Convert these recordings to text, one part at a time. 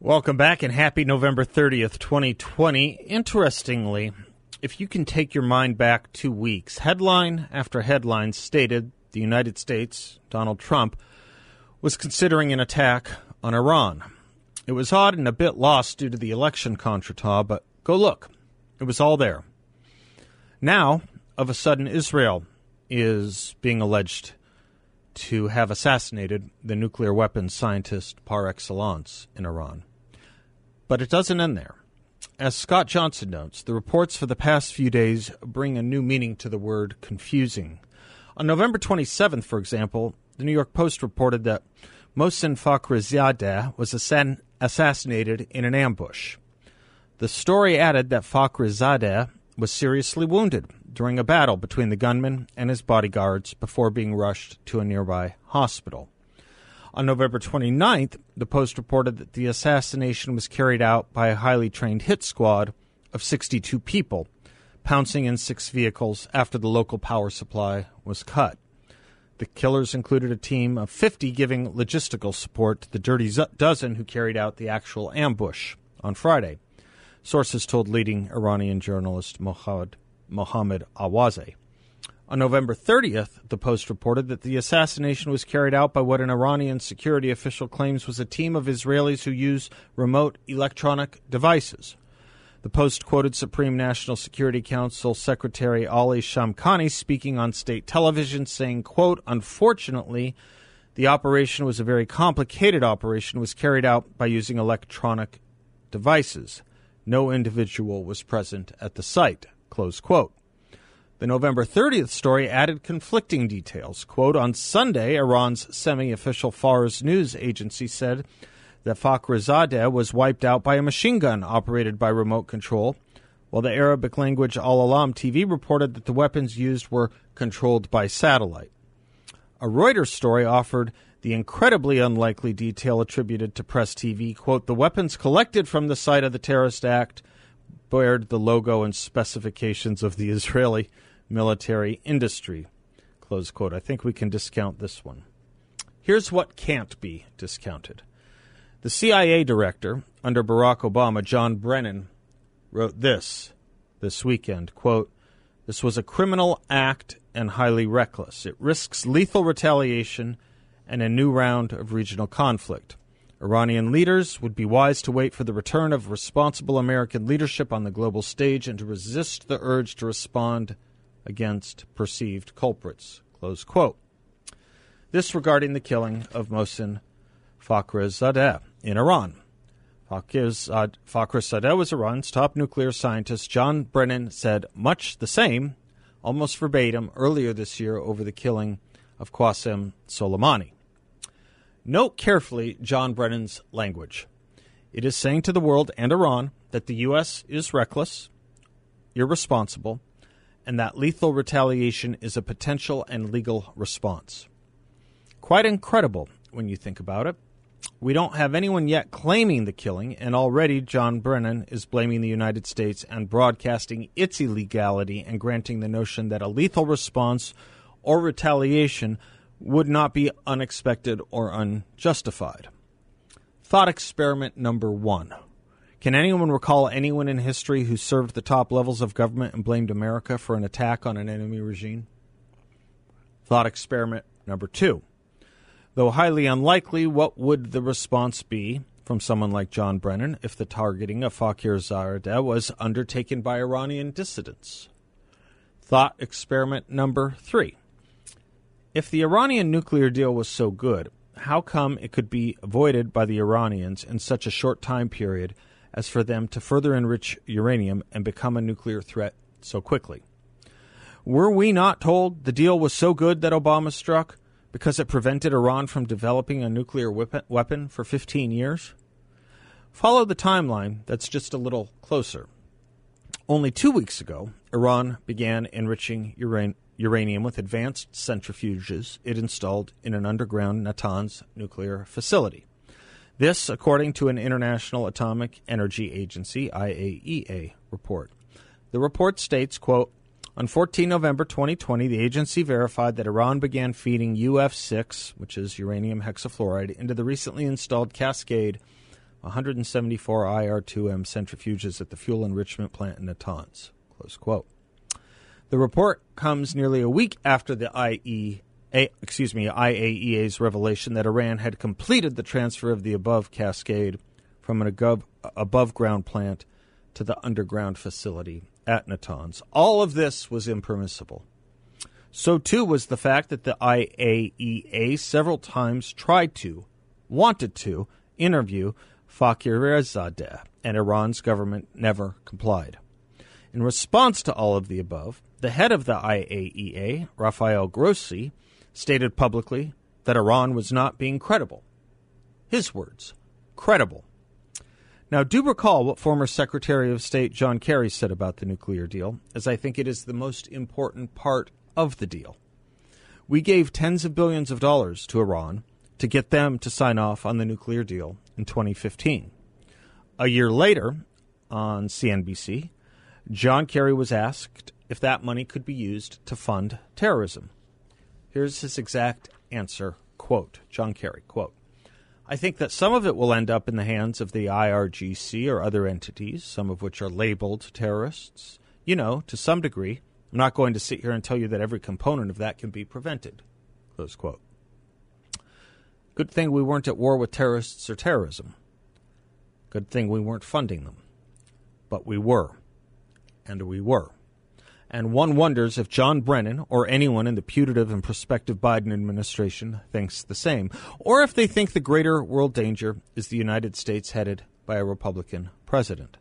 Welcome back and happy November 30th, 2020. Interestingly, if you can take your mind back two weeks, headline after headline stated the United States, Donald Trump, was considering an attack on Iran. It was odd and a bit lost due to the election contretemps, but go look. It was all there. Now, of a sudden, Israel is being alleged to have assassinated the nuclear weapons scientist par excellence in Iran. But it doesn't end there. As Scott Johnson notes, the reports for the past few days bring a new meaning to the word confusing. On November 27th, for example, the New York Post reported that Mohsen Fakhrizadeh was assass- assassinated in an ambush. The story added that Fakhrizadeh was seriously wounded during a battle between the gunman and his bodyguards before being rushed to a nearby hospital. On November 29th, the Post reported that the assassination was carried out by a highly trained hit squad of 62 people, pouncing in six vehicles after the local power supply was cut. The killers included a team of 50 giving logistical support to the Dirty Dozen who carried out the actual ambush on Friday. Sources told leading Iranian journalist Mohammad, Awazeh. On November 30th, the Post reported that the assassination was carried out by what an Iranian security official claims was a team of Israelis who use remote electronic devices. The Post quoted Supreme National Security Council Secretary Ali Shamkhani speaking on state television saying, quote, "Unfortunately, the operation was a very complicated operation was carried out by using electronic devices. No individual was present at the site." Close quote. The November 30th story added conflicting details. Quote, on Sunday, Iran's semi-official Fars news agency said that Fakhrizadeh was wiped out by a machine gun operated by remote control, while the Arabic language Al Alam TV reported that the weapons used were controlled by satellite. A Reuters story offered the incredibly unlikely detail attributed to Press TV, quote, the weapons collected from the site of the terrorist act bared the logo and specifications of the Israeli military industry. Close quote. I think we can discount this one. Here's what can't be discounted. The CIA director under Barack Obama, John Brennan, wrote this this weekend, quote, "This was a criminal act and highly reckless. It risks lethal retaliation and a new round of regional conflict. Iranian leaders would be wise to wait for the return of responsible American leadership on the global stage and to resist the urge to respond against perceived culprits. Close quote. This regarding the killing of Mohsen Fakhrizadeh in Iran. Fakhrizadeh was Iran's top nuclear scientist. John Brennan said much the same, almost verbatim, earlier this year over the killing of Qasem Soleimani. Note carefully John Brennan's language. It is saying to the world and Iran that the U.S. is reckless, irresponsible, and that lethal retaliation is a potential and legal response. Quite incredible when you think about it. We don't have anyone yet claiming the killing, and already John Brennan is blaming the United States and broadcasting its illegality and granting the notion that a lethal response or retaliation would not be unexpected or unjustified. Thought experiment number one. Can anyone recall anyone in history who served the top levels of government and blamed America for an attack on an enemy regime? Thought experiment number two. Though highly unlikely, what would the response be from someone like John Brennan if the targeting of Fakir Fakhrizadeh was undertaken by Iranian dissidents? Thought experiment number three. If the Iranian nuclear deal was so good, how come it could be avoided by the Iranians in such a short time period as for them to further enrich uranium and become a nuclear threat so quickly. Were we not told the deal was so good that Obama struck because it prevented Iran from developing a nuclear weapon for 15 years? Follow the timeline that's just a little closer. Only two weeks ago, Iran began enriching uran- uranium with advanced centrifuges it installed in an underground Natanz nuclear facility. This, according to an International Atomic Energy Agency (IAEA) report. The report states, quote, on 14 November 2020, the agency verified that Iran began feeding UF6, which is uranium hexafluoride, into the recently installed Cascade 174 IR2M centrifuges at the fuel enrichment plant in Natanz. Close quote. The report comes nearly a week after the IE, excuse me, IAEA's revelation that Iran had completed the transfer of the above Cascade from an above ground plant to the underground facility at Natanz. All of this was impermissible. So too was the fact that the IAEA several times tried to, wanted to, interview Fakhrizadeh, and Iran's government never complied. In response to all of the above, the head of the IAEA, Rafael Grossi, stated publicly that Iran was not being credible. His words, credible. Now, do recall what former Secretary of State John Kerry said about the nuclear deal, as I think it is the most important part of the deal. We gave tens of billions of dollars to Iran to get them to sign off on the nuclear deal in 2015. A year later, on CNBC, John Kerry was asked if that money could be used to fund terrorism. Here's his exact answer quote John Kerry quote I think that some of it will end up in the hands of the IRGC or other entities, some of which are labeled terrorists. You know, to some degree. I'm not going to sit here and tell you that every component of that can be prevented. Close quote. Good thing we weren't at war with terrorists or terrorism. Good thing we weren't funding them. But we were. And we were and one wonders if John Brennan or anyone in the putative and prospective Biden administration thinks the same, or if they think the greater world danger is the United States headed by a Republican president.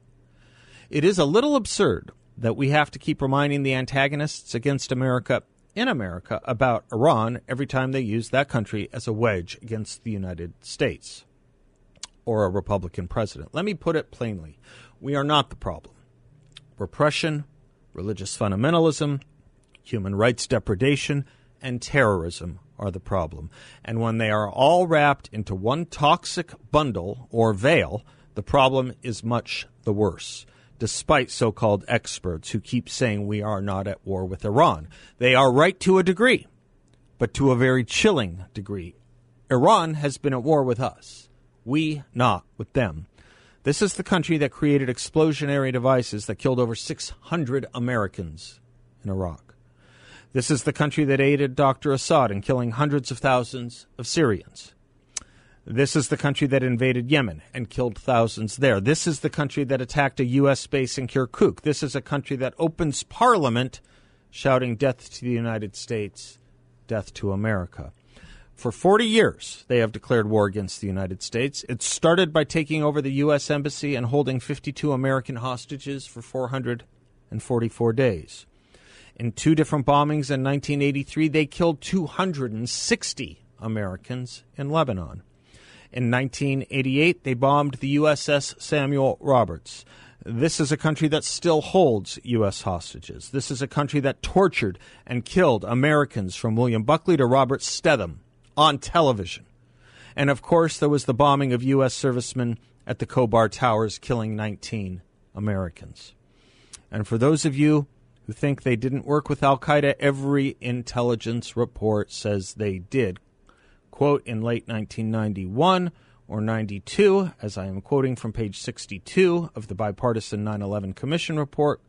It is a little absurd that we have to keep reminding the antagonists against America in America about Iran every time they use that country as a wedge against the United States or a Republican president. Let me put it plainly we are not the problem. Repression, Religious fundamentalism, human rights depredation, and terrorism are the problem. And when they are all wrapped into one toxic bundle or veil, the problem is much the worse. Despite so called experts who keep saying we are not at war with Iran, they are right to a degree, but to a very chilling degree. Iran has been at war with us, we not with them. This is the country that created explosionary devices that killed over 600 Americans in Iraq. This is the country that aided Dr. Assad in killing hundreds of thousands of Syrians. This is the country that invaded Yemen and killed thousands there. This is the country that attacked a U.S. base in Kirkuk. This is a country that opens parliament shouting death to the United States, death to America. For 40 years, they have declared war against the United States. It started by taking over the U.S. Embassy and holding 52 American hostages for 444 days. In two different bombings in 1983, they killed 260 Americans in Lebanon. In 1988, they bombed the USS Samuel Roberts. This is a country that still holds U.S. hostages. This is a country that tortured and killed Americans from William Buckley to Robert Stethem on television. And of course, there was the bombing of U.S. servicemen at the Khobar Towers, killing 19 Americans. And for those of you who think they didn't work with Al Qaeda, every intelligence report says they did. Quote, in late 1991 or 92, as I am quoting from page 62 of the bipartisan 9 11 Commission report,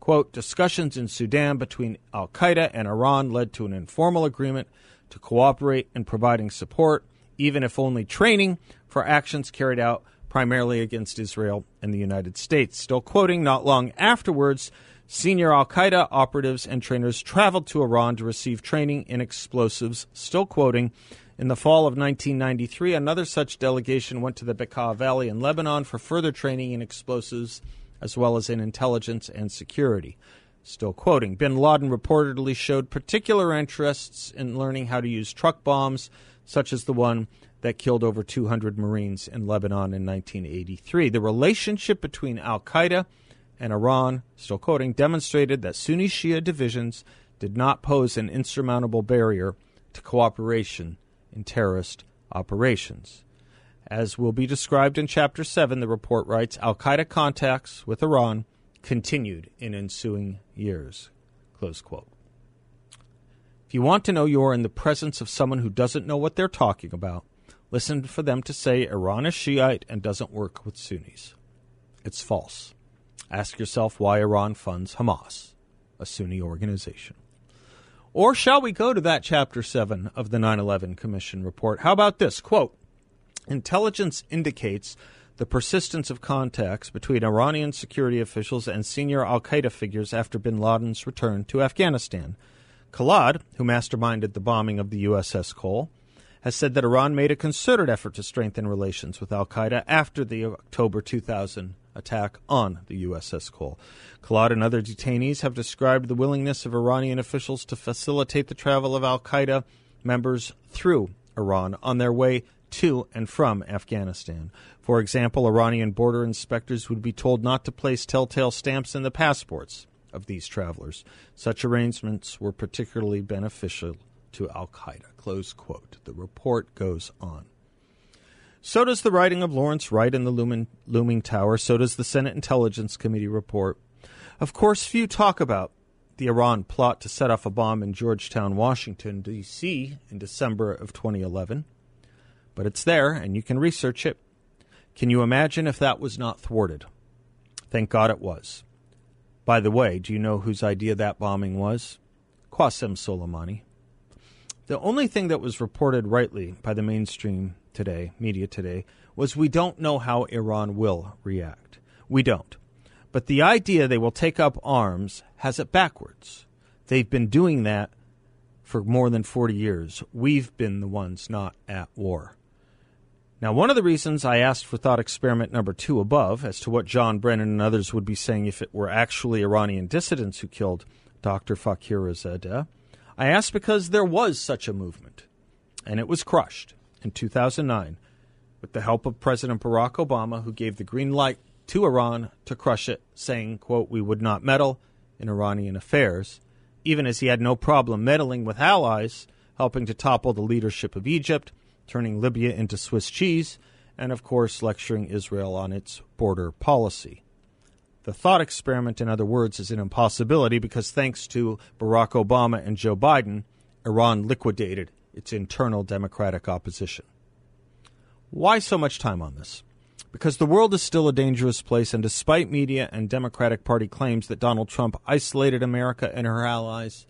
quote, discussions in Sudan between Al Qaeda and Iran led to an informal agreement to cooperate in providing support, even if only training, for actions carried out primarily against Israel and the United States. Still quoting, not long afterwards, senior Al Qaeda operatives and trainers traveled to Iran to receive training in explosives. Still quoting, in the fall of 1993, another such delegation went to the Bekaa Valley in Lebanon for further training in explosives as well as in intelligence and security. Still quoting, bin Laden reportedly showed particular interests in learning how to use truck bombs, such as the one that killed over 200 Marines in Lebanon in 1983. The relationship between Al Qaeda and Iran, still quoting, demonstrated that Sunni Shia divisions did not pose an insurmountable barrier to cooperation in terrorist operations. As will be described in Chapter 7, the report writes Al Qaeda contacts with Iran continued in ensuing years. Close quote. If you want to know you are in the presence of someone who doesn't know what they're talking about, Listen for them to say Iran is Shiite and doesn't work with Sunnis. It's false. Ask yourself why Iran funds Hamas, a Sunni organization. Or shall we go to that chapter 7 of the 9 11 Commission report? How about this? Quote Intelligence indicates the persistence of contacts between Iranian security officials and senior Al Qaeda figures after bin Laden's return to Afghanistan. Khallad, who masterminded the bombing of the USS Cole, has said that Iran made a concerted effort to strengthen relations with Al Qaeda after the October 2000 attack on the USS Cole. Khallad and other detainees have described the willingness of Iranian officials to facilitate the travel of Al Qaeda members through Iran on their way to and from Afghanistan. For example, Iranian border inspectors would be told not to place telltale stamps in the passports of these travelers. Such arrangements were particularly beneficial to Al Qaeda. Close quote. The report goes on. So does the writing of Lawrence Wright in the looming, looming tower. So does the Senate Intelligence Committee report. Of course, few talk about the Iran plot to set off a bomb in Georgetown, Washington, D.C. in December of 2011. But it's there, and you can research it. Can you imagine if that was not thwarted? Thank God it was. By the way, do you know whose idea that bombing was? Qasem Soleimani. The only thing that was reported rightly by the mainstream today, media today, was we don't know how Iran will react. We don't. But the idea they will take up arms has it backwards. They've been doing that for more than 40 years. We've been the ones not at war. Now, one of the reasons I asked for thought experiment number two above as to what John Brennan and others would be saying if it were actually Iranian dissidents who killed Dr. Fakhrizadeh I asked because there was such a movement, and it was crushed in 2009 with the help of President Barack Obama, who gave the green light to Iran to crush it, saying, quote, we would not meddle in Iranian affairs, even as he had no problem meddling with allies, helping to topple the leadership of Egypt, turning Libya into Swiss cheese, and of course lecturing Israel on its border policy. The thought experiment, in other words, is an impossibility because thanks to Barack Obama and Joe Biden, Iran liquidated its internal democratic opposition. Why so much time on this? Because the world is still a dangerous place, and despite media and Democratic Party claims that Donald Trump isolated America and her allies,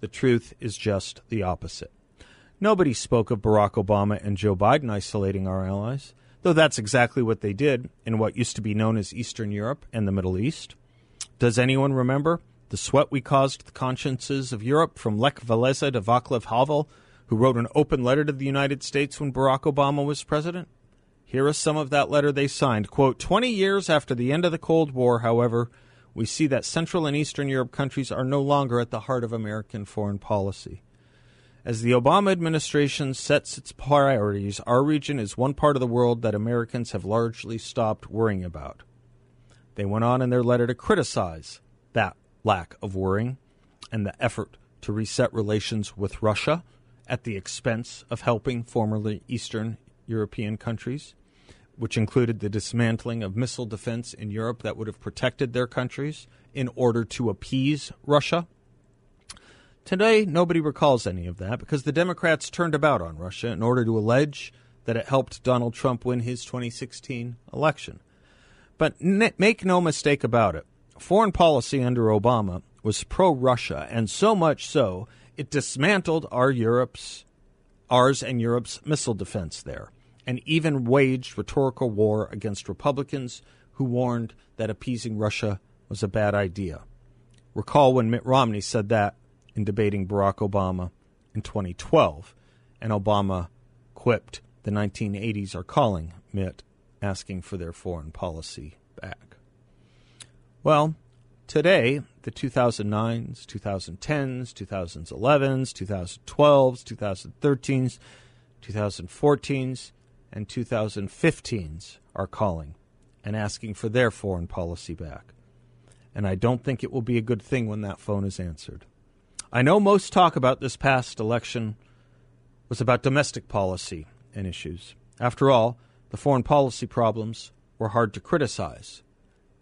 the truth is just the opposite. Nobody spoke of Barack Obama and Joe Biden isolating our allies though that's exactly what they did in what used to be known as Eastern Europe and the Middle East. Does anyone remember the sweat we caused the consciences of Europe from Lech Walesa to Václav Havel, who wrote an open letter to the United States when Barack Obama was president? Here is some of that letter they signed. Quote, 20 years after the end of the Cold War, however, we see that Central and Eastern Europe countries are no longer at the heart of American foreign policy. As the Obama administration sets its priorities, our region is one part of the world that Americans have largely stopped worrying about. They went on in their letter to criticize that lack of worrying and the effort to reset relations with Russia at the expense of helping formerly Eastern European countries, which included the dismantling of missile defense in Europe that would have protected their countries in order to appease Russia. Today, nobody recalls any of that because the Democrats turned about on Russia in order to allege that it helped Donald Trump win his 2016 election. But make no mistake about it, foreign policy under Obama was pro Russia, and so much so it dismantled our Europe's ours and Europe's missile defense there, and even waged rhetorical war against Republicans who warned that appeasing Russia was a bad idea. Recall when Mitt Romney said that in debating Barack Obama in 2012, and Obama quipped, The 1980s are calling, Mitt, asking for their foreign policy back. Well, today, the 2009s, 2010s, 2011s, 2012s, 2013s, 2014s, and 2015s are calling and asking for their foreign policy back. And I don't think it will be a good thing when that phone is answered. I know most talk about this past election was about domestic policy and issues. After all, the foreign policy problems were hard to criticize.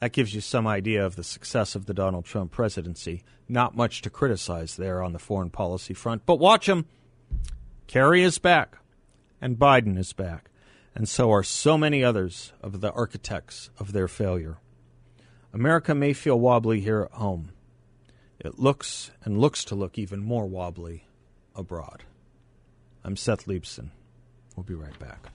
That gives you some idea of the success of the Donald Trump presidency. Not much to criticize there on the foreign policy front. But watch him. Kerry is back, and Biden is back, and so are so many others of the architects of their failure. America may feel wobbly here at home. It looks and looks to look even more wobbly abroad. I'm Seth Leibsohn. We'll be right back.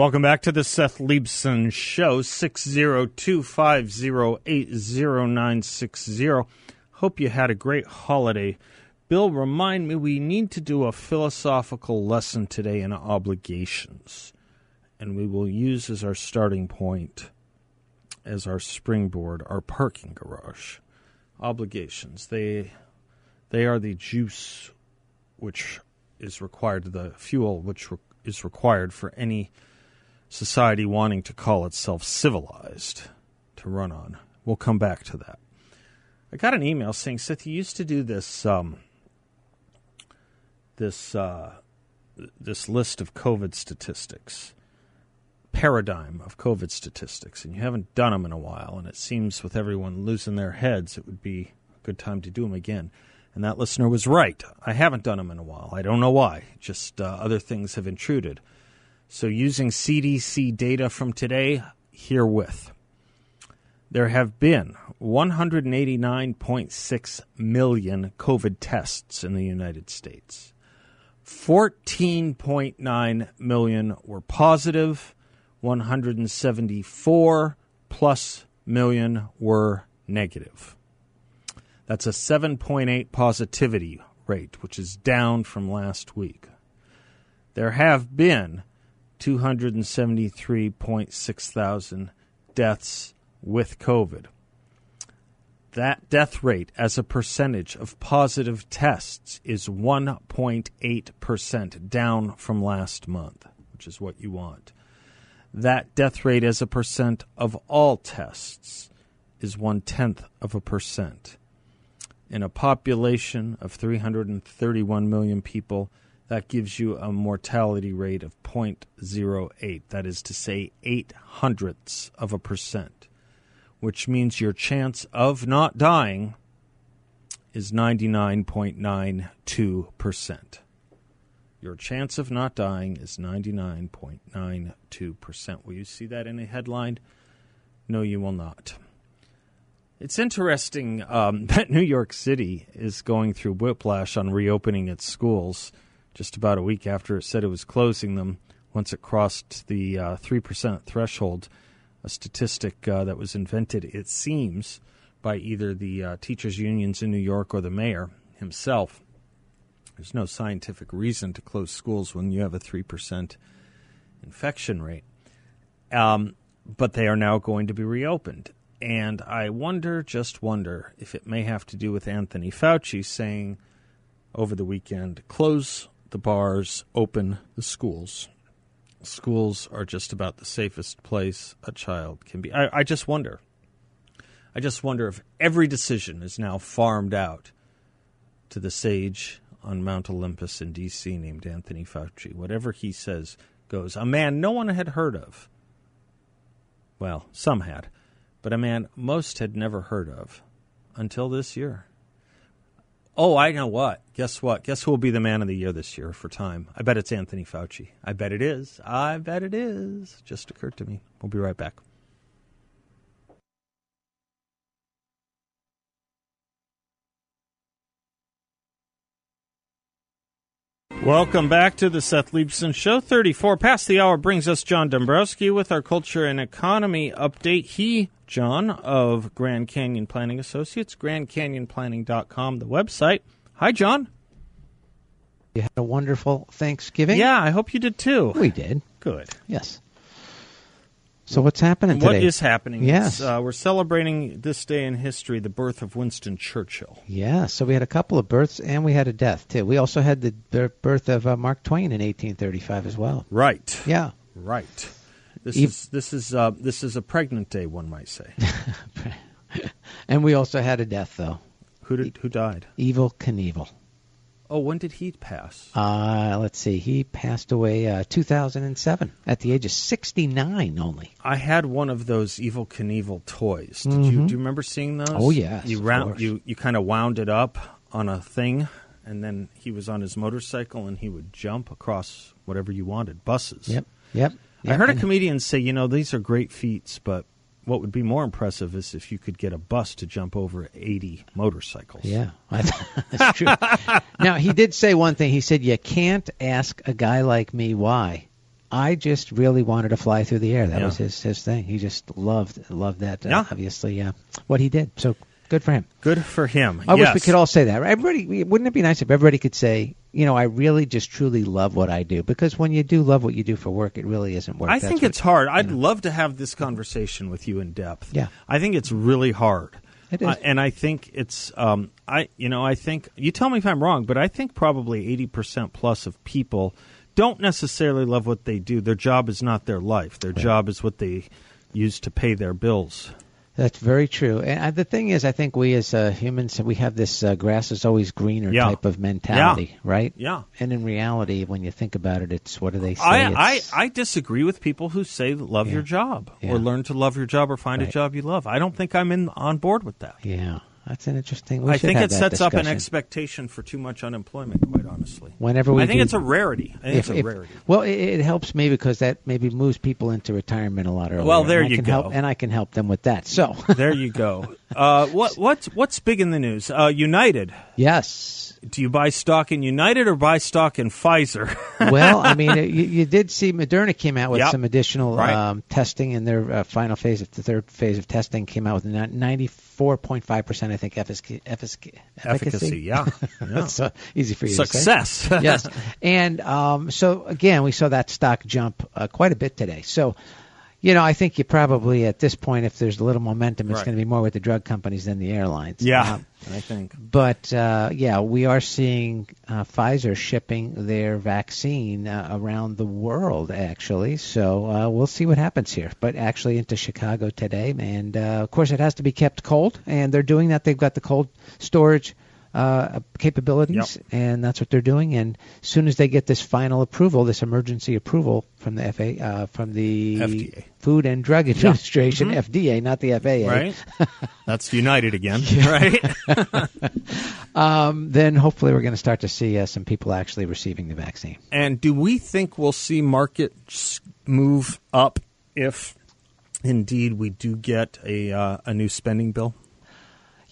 Welcome back to the Seth Leibsohn Show, 602-508-0960. Hope you had a great holiday. Bill, remind me, we need to do a philosophical lesson today in obligations. And we will use as our starting point, as our springboard, our parking garage. Obligations. They, they are the juice which is required, the fuel which re- is required for any – society wanting to call itself civilized to run on. We'll come back to that. I got an email saying, Seth, you used to do this um, this uh, this list of COVID statistics, paradigm of COVID statistics, and you haven't done them in a while. And it seems with everyone losing their heads, it would be a good time to do them again. And that listener was right. I haven't done them in a while. I don't know why. Just uh, other things have intruded. So, using CDC data from today, herewith, there have been 189.6 million COVID tests in the United States. 14.9 million were positive. positive, 174 plus million were negative. That's a 7.8 positivity rate, which is down from last week. There have been 273.6 thousand deaths with COVID. That death rate as a percentage of positive tests is 1.8%, down from last month, which is what you want. That death rate as a percent of all tests is one tenth of a percent. In a population of 331 million people, that gives you a mortality rate of 0.08. That is to say, eight hundredths of a percent, which means your chance of not dying is 99.92%. Your chance of not dying is 99.92%. Will you see that in a headline? No, you will not. It's interesting um, that New York City is going through whiplash on reopening its schools just about a week after it said it was closing them once it crossed the uh, 3% threshold, a statistic uh, that was invented, it seems, by either the uh, teachers' unions in New York or the mayor himself. There's no scientific reason to close schools when you have a 3% infection rate. Um, but they are now going to be reopened. And I wonder, just wonder, if it may have to do with Anthony Fauci saying over the weekend close the bars, open the schools. Schools are just about the safest place a child can be. I, I just wonder. I just wonder if every decision is now farmed out to the sage on Mount Olympus in D.C. named Anthony Fauci. Whatever he says goes. A man no one had heard of. Well, some had, but a man most had never heard of until this year. Oh, I know what. Guess what? Guess who will be the man of the year this year for time? I bet it's Anthony Fauci. I bet it is. I bet it is. Just occurred to me. We'll be right back. Welcome back to the Seth Leibsohn Show. 34 past the hour brings us John Dombroski with our culture and economy update. He John of Grand Canyon Planning Associates, grandcanyonplanning.com, the website. Hi, John. You had a wonderful Thanksgiving. Yeah, I hope you did too. we did. Good. Yes. So what's happening What today? is happening? Yes. Uh, we're celebrating this day in history, the birth of Winston Churchill. Yeah, so we had a couple of births and we had a death too. We also had the birth of uh, Mark Twain in 1835 as well. Right. Yeah. Right. This Ev- is this is uh, this is a pregnant day, one might say. And we also had a death though. who did who died? Evel Knievel. Oh, when did he pass? Uh, let's see. He passed away uh, 2007 at the age of 69 only. I had one of those Evel Knievel toys. Did you do you remember seeing those? Mm-hmm. Oh, yes, You round you you kind of wound it up on a thing, and then he was on his motorcycle and he would jump across whatever you wanted, buses. Yep. Yep. I heard a comedian say, you know, these are great feats, but what would be more impressive is if you could get a bus to jump over 80 motorcycles. Yeah, that's true. now he did say one thing. He said, "You can't ask a guy like me why." I just really wanted to fly through the air. That Yeah. was his his thing. He just loved loved that. Uh, Yeah. Obviously, uh, what he did. So good for him. Good for him. I wish we could all say that. Everybody, wouldn't it be nice if everybody could say, you know, I really just truly love what I do? Because when you do love what you do for work, it really isn't work. I That's think what- it's hard. I'd love to have this conversation with you in depth. Yeah. I think it's really hard. It is. Uh, and I think it's um, I you know I think you tell me if I'm wrong, but I think probably 80% plus of people don't necessarily love what they do. Their job is not their life. Their job is what they use to pay their bills. That's very true. And uh, the thing is, I think we as uh, humans, we have this uh, grass is always greener Yeah. type of mentality, right? Yeah. And in reality, when you think about it, it's what do they say? I, I, I disagree with people who say love Yeah. your job Yeah. or learn to love your job or find a job you love. I don't think I'm in on board with that. yeah, that's an interesting. I think it sets up an expectation for too much unemployment. Quite honestly, Whenever we I think do- it's a rarity. I think If- it's a if- rarity. Well, it, it helps me because that maybe moves people into retirement a lot earlier. Well, there you can go. Help, and I can help them with that. So, there you go. Uh, what what's what's big in the news? Uh, United. yes. Do you buy stock in United or buy stock in Pfizer? well, I mean, you, you did see Moderna came out with Yep. some additional Right. um, testing in their uh, final phase. Of the third phase of testing came out with ninety-four point five percent, I think, efficacy. efficacy, Efficacy. Yeah. yeah. That's easy for you to say. Success. yes. And um, so again, we saw that stock jump uh, quite a bit today. So, you know, I think you probably at this point, if there's a little momentum, it's Right. going to be more with the drug companies than the airlines. yeah. Um, I think. but uh, yeah, we are seeing uh, Pfizer shipping their vaccine uh, around the world, actually. So uh, we'll see what happens here. But actually, into Chicago today, and uh, of course, it has to be kept cold, and they're doing that. They've got the cold storage uh, capabilities, Yep. and that's what they're doing. And as soon as they get this final approval, this emergency approval from the FA, uh, from the FDA. Food and Drug Administration, FDA, not the FAA, Right. That's United again. Right. um, then hopefully we're going to start to see uh, some people actually receiving the vaccine. And do we think we'll see markets move up if indeed we do get a uh, a new spending bill?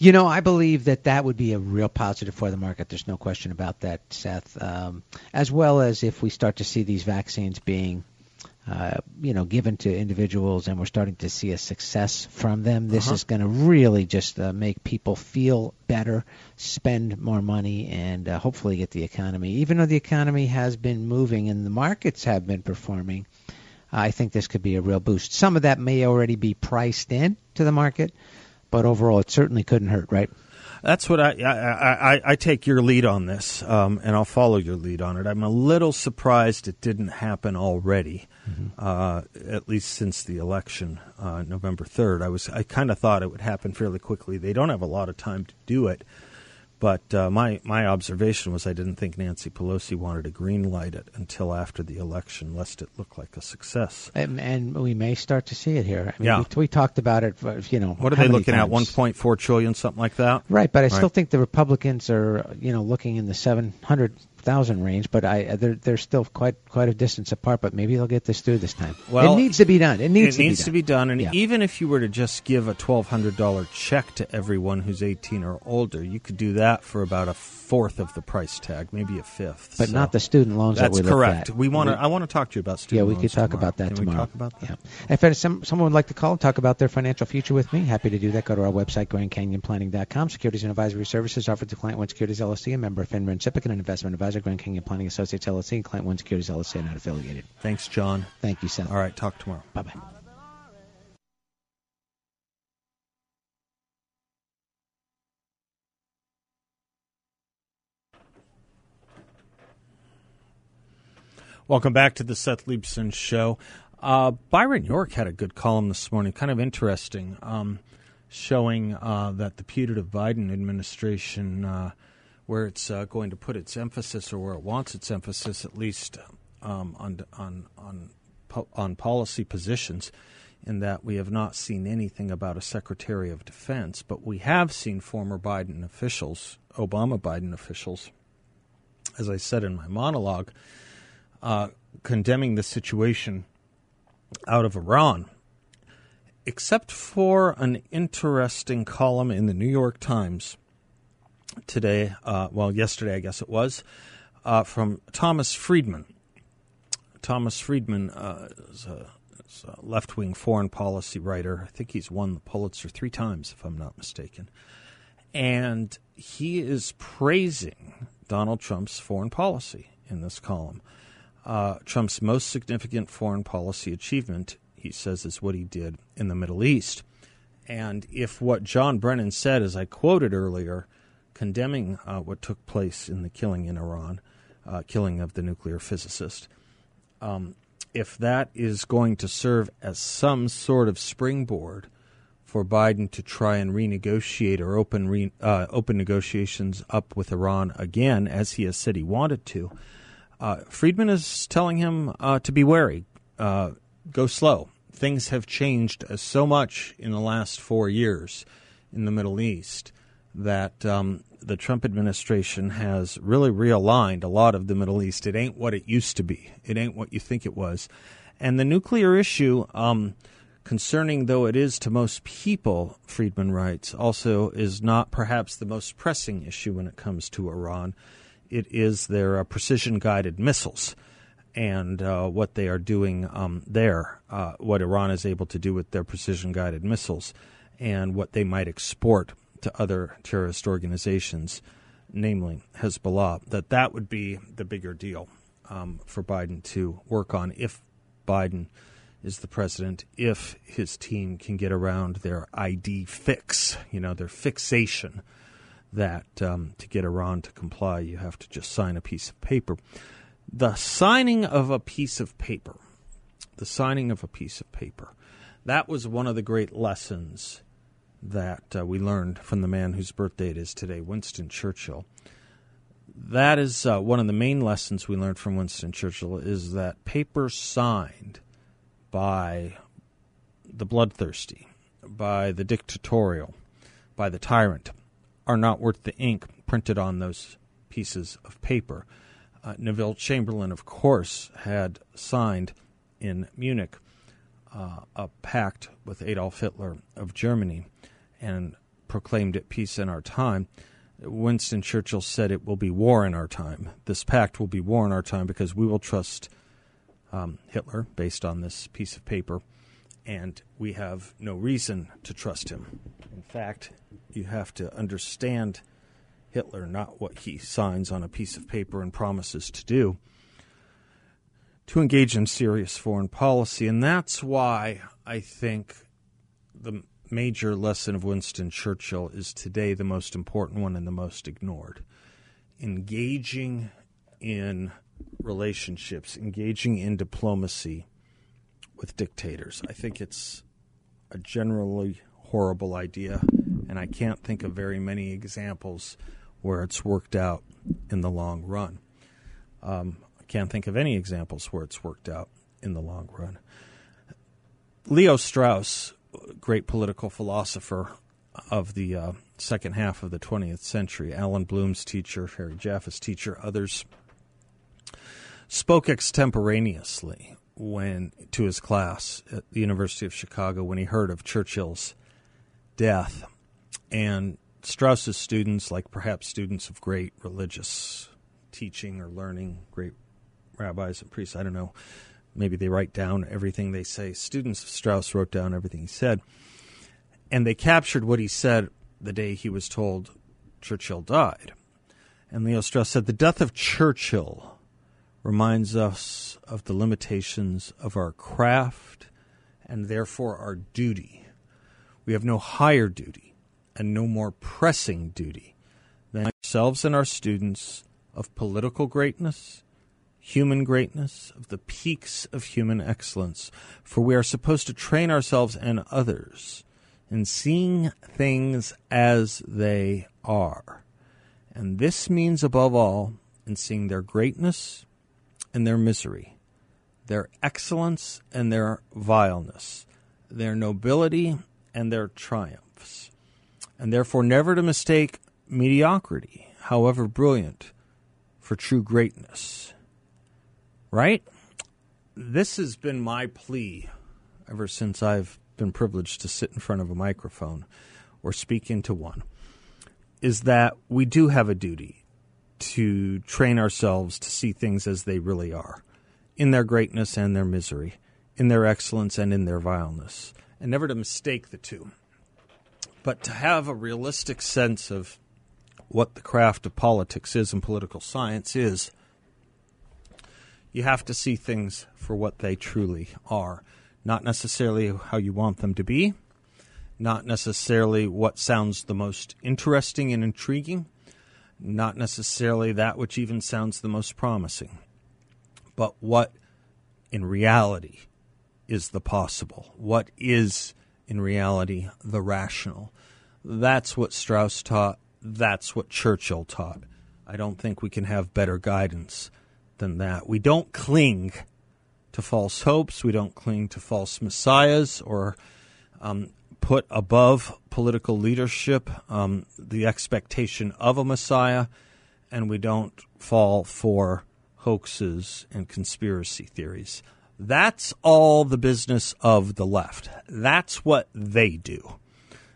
You know, I believe that that would be a real positive for the market. There's no question about that, Seth. Um, as well as if we start to see these vaccines being, uh, you know, given to individuals, and we're starting to see a success from them. This is going to really just uh, make people feel better, spend more money, and uh, hopefully get the economy. Even though the economy has been moving and the markets have been performing, I think this could be a real boost. Some of that may already be priced in to the market, but overall, it certainly couldn't hurt, right? That's what I I, I, I take your lead on this, um, and I'll follow your lead on it. I'm a little surprised it didn't happen already, uh, at least since the election, uh, November third. I was I kind of thought it would happen fairly quickly. They don't have a lot of time to do it, but uh, my my observation was I didn't think Nancy Pelosi wanted to green light it until after the election, lest it look like a success. And, and we may start to see it here. I mean, Yeah. we, we talked about it. For, you know, What are they looking at? 1.4 trillion, something like that. Right, but I still think the Republicans are, you know, looking in the seven hundred thousand range. But I, uh, they're they're still quite quite a distance apart. But maybe they'll get this through this time. Well, it needs to be done. It needs, it needs to be done. And Yeah. even if you were to just give a twelve hundred dollar check to everyone who's eighteen or older, you could do that for about a fourth of the price tag, maybe a fifth. But So not the student loans That's that we correct. We want to. I want to talk to you about student. Yeah, we loans could talk tomorrow. about that Can tomorrow. We talk about that. Yeah. If some, someone would like to call and talk about their financial future with me, happy to do that. Go to our website, GrandCanyonPlanning.com. Securities and advisory services offered to Client One Securities LLC, a member of FINRA and SIPC, and an investment advisor. Advisor, Grand Canyon Planning Associates LLC, Client One Securities LLC, not affiliated. Thanks, John. Thank you, Seth. All right, talk tomorrow. Bye bye. Welcome back to the Seth Leibsohn Show. Uh, Byron York had a good column this morning, kind of interesting, um, showing uh, that the putative Biden administration, uh, where it's uh, going to put its emphasis, or where it wants its emphasis, at least um, on on on on policy positions, in that we have not seen anything about a Secretary of Defense, but we have seen former Biden officials, Obama Biden officials, as I said in my monologue uh, condemning the situation out of Iran, except for an interesting column in the New York Times today, uh, well, yesterday, I guess it was, uh, from Thomas Friedman. Thomas Friedman uh, is a, a left wing foreign policy writer. I think he's won the Pulitzer three times, if I'm not mistaken. And he is praising Donald Trump's foreign policy in this column. Uh, Trump's most significant foreign policy achievement, he says, is what he did in the Middle East. And if what John Brennan said, as I quoted earlier, condemning uh, what took place in the killing in Iran, uh, killing of the nuclear physicist, um, if that is going to serve as some sort of springboard for Biden to try and renegotiate or open re, uh, open negotiations up with Iran again, as he has said he wanted to, uh, Friedman is telling him uh, to be wary, uh, go slow. Things have changed so much in the last four years in the Middle East that um, the Trump administration has really realigned a lot of the Middle East. It ain't what it used to be, it ain't what you think it was. And the nuclear issue, um, concerning though it is to most people, Friedman writes, also is not perhaps the most pressing issue when it comes to Iran it is their uh, precision guided missiles and uh, what they are doing um, there, uh, what Iran is able to do with their precision guided missiles, and what they might export to other terrorist organizations, namely Hezbollah. That that would be the bigger deal um, for Biden to work on if Biden is the president, if his team can get around their idée fixe, you know, their fixation that um, to get Iran to comply, you have to just sign a piece of paper. The signing of a piece of paper, the signing of a piece of paper, that was one of the great lessons that uh, we learned from the man whose birthday it is today, Winston Churchill. That is uh, one of the main lessons we learned from Winston Churchill is that paper signed by the bloodthirsty, by the dictatorial, by the tyrant, are not worth the ink printed on those pieces of paper. Uh, Neville Chamberlain, of course, had signed in Munich uh, a pact with Adolf Hitler of Germany and proclaimed it peace in our time. Winston Churchill said it will be war in our time. This pact will be war in our time because we will trust um, Hitler based on this piece of paper, and we have no reason to trust him. In fact, you have to understand Hitler, not what he signs on a piece of paper and promises to do, to engage in serious foreign policy. And that's why I think the major lesson of Winston Churchill is today the most important one and the most ignored. Engaging in relationships, engaging in diplomacy with dictators. I think it's a generally horrible idea and I can't think of very many examples where it's worked out in the long run. Um, can't think of any examples where it's worked out in the long run. Leo Strauss, great political philosopher of the uh, second half of the 20th century, Allan Bloom's teacher, Harry Jaffa's teacher, others, spoke extemporaneously when to his class at the University of Chicago when he heard of Churchill's death and Strauss's students, like perhaps students of great religious teaching or learning, great rabbis and priests, I don't know, maybe they write down everything they say. Students of Strauss wrote down everything he said, and they captured what he said the day he was told Churchill died. And Leo Strauss said, The death of Churchill reminds us of the limitations of our craft and therefore our duty. We have no higher duty and no more pressing duty than ourselves and our students of political greatness, human greatness, of the peaks of human excellence. For we are supposed to train ourselves and others in seeing things as they are. And this means, above all, in seeing their greatness and their misery, their excellence and their vileness, their nobility and their triumphs, and therefore never to mistake mediocrity, however brilliant, for true greatness. Right? This has been my plea ever since I've been privileged to sit in front of a microphone or speak into one is that we do have a duty to train ourselves to see things as they really are, in their greatness and their misery, in their excellence and in their vileness, and never to mistake the two. But to have a realistic sense of what the craft of politics is and political science is, you have to see things for what they truly are, not necessarily how you want them to be, not necessarily what sounds the most interesting and intriguing, not necessarily that which even sounds the most promising, but what in reality is the possible, what is in reality the rational. That's what Strauss taught, that's what Churchill taught. I don't think we can have better guidance than that. We don't cling to false hopes, we don't cling to false messiahs or um, put above political leadership um, the expectation of a Messiah, and we don't fall for hoaxes and conspiracy theories. That's all the business of the left. That's what they do.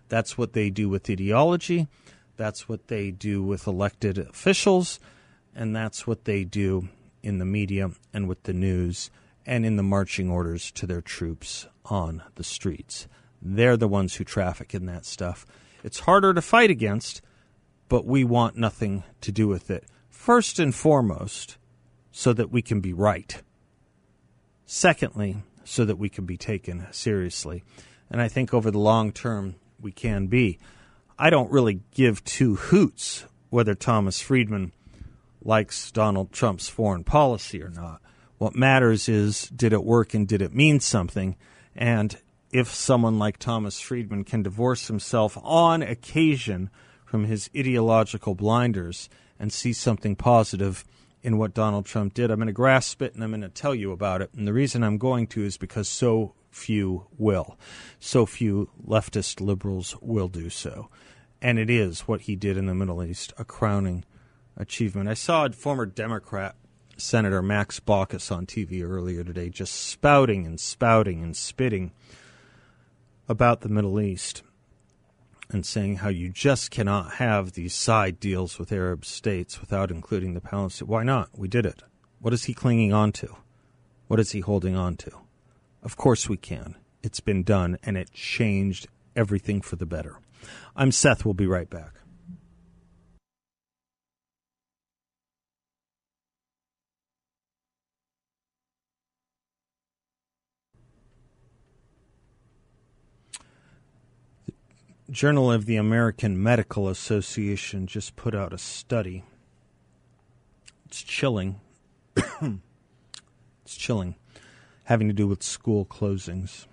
That's what they do with ideology. That's what they do with elected officials. And that's what they do in the media and with the news and in the marching orders to their troops on the streets. They're the ones who traffic in that stuff. It's harder to fight against, but we want nothing to do with it. First and foremost, so that we can be right. Secondly, so that we can be taken seriously. And I think over the long term, we can be. I don't really give two hoots whether Thomas Friedman likes Donald Trump's foreign policy or not. What matters is did it work and did it mean something? And if someone like Thomas Friedman can divorce himself on occasion from his ideological blinders and see something positive in what Donald Trump did, I'm going to grasp it and I'm going to tell you about it. And the reason I'm going to is because so few will. So few leftist liberals will do so. And it is what he did in the Middle East, a crowning achievement. I saw former Democrat Senator Max Baucus on TV earlier today just spouting and spouting and spitting about the Middle East and saying how you just cannot have these side deals with Arab states without including the Palestinians. Why not? We did it. What is he clinging on to? What is he holding on to? Of course we can. It's been done, and it changed everything for the better. I'm Seth. We'll be right back. Journal of the American Medical Association just put out a study. It's chilling. it's chilling, having to do with school closings.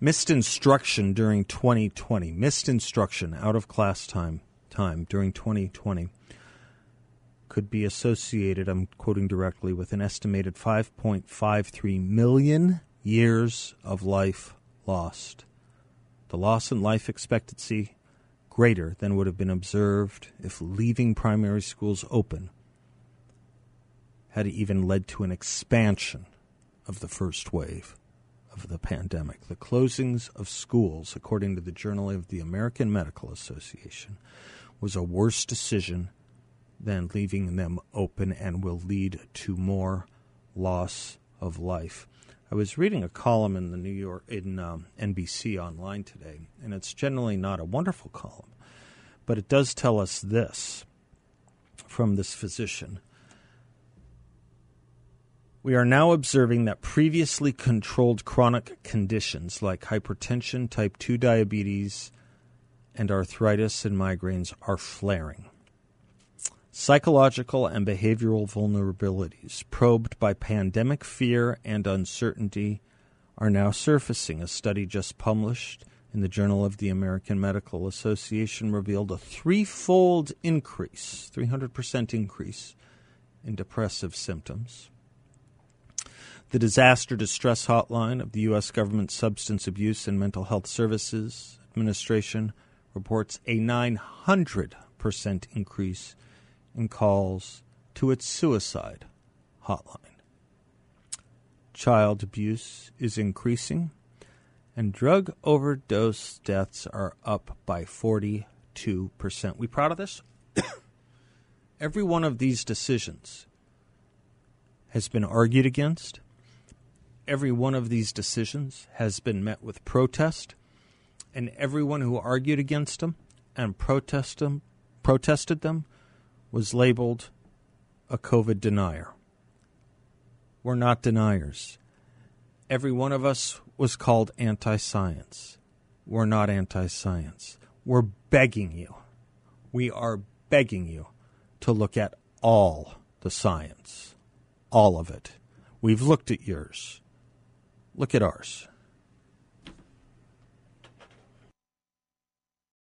Missed instruction during 2020. Missed instruction out of class time time during 2020 could be associated, I'm quoting directly, with an estimated 5.53 million years of life lost the loss in life expectancy greater than would have been observed if leaving primary schools open had even led to an expansion of the first wave of the pandemic. The closings of schools, according to the Journal of the American Medical Association, was a worse decision than leaving them open and will lead to more loss of life. I was reading a column in the New York in um, NBC online today, and it's generally not a wonderful column, but it does tell us this: from this physician. We are now observing that previously controlled chronic conditions like hypertension, type 2 diabetes, and arthritis and migraines are flaring. Psychological and behavioral vulnerabilities probed by pandemic fear and uncertainty are now surfacing. A study just published in the Journal of the American Medical Association revealed a threefold increase, 300% increase in depressive symptoms. The Disaster Distress Hotline of the U.S. Government Substance Abuse and Mental Health Services Administration reports a 900% increase in calls to its suicide hotline. Child abuse is increasing, and drug overdose deaths are up by 42%. We proud of this? Every one of these decisions has been argued against every one of these decisions has been met with protest, and everyone who argued against them and protest them, protested them was labeled a COVID denier. We're not deniers. Every one of us was called anti science. We're not anti science. We're begging you. We are begging you to look at all the science, all of it. We've looked at yours. Look at ours.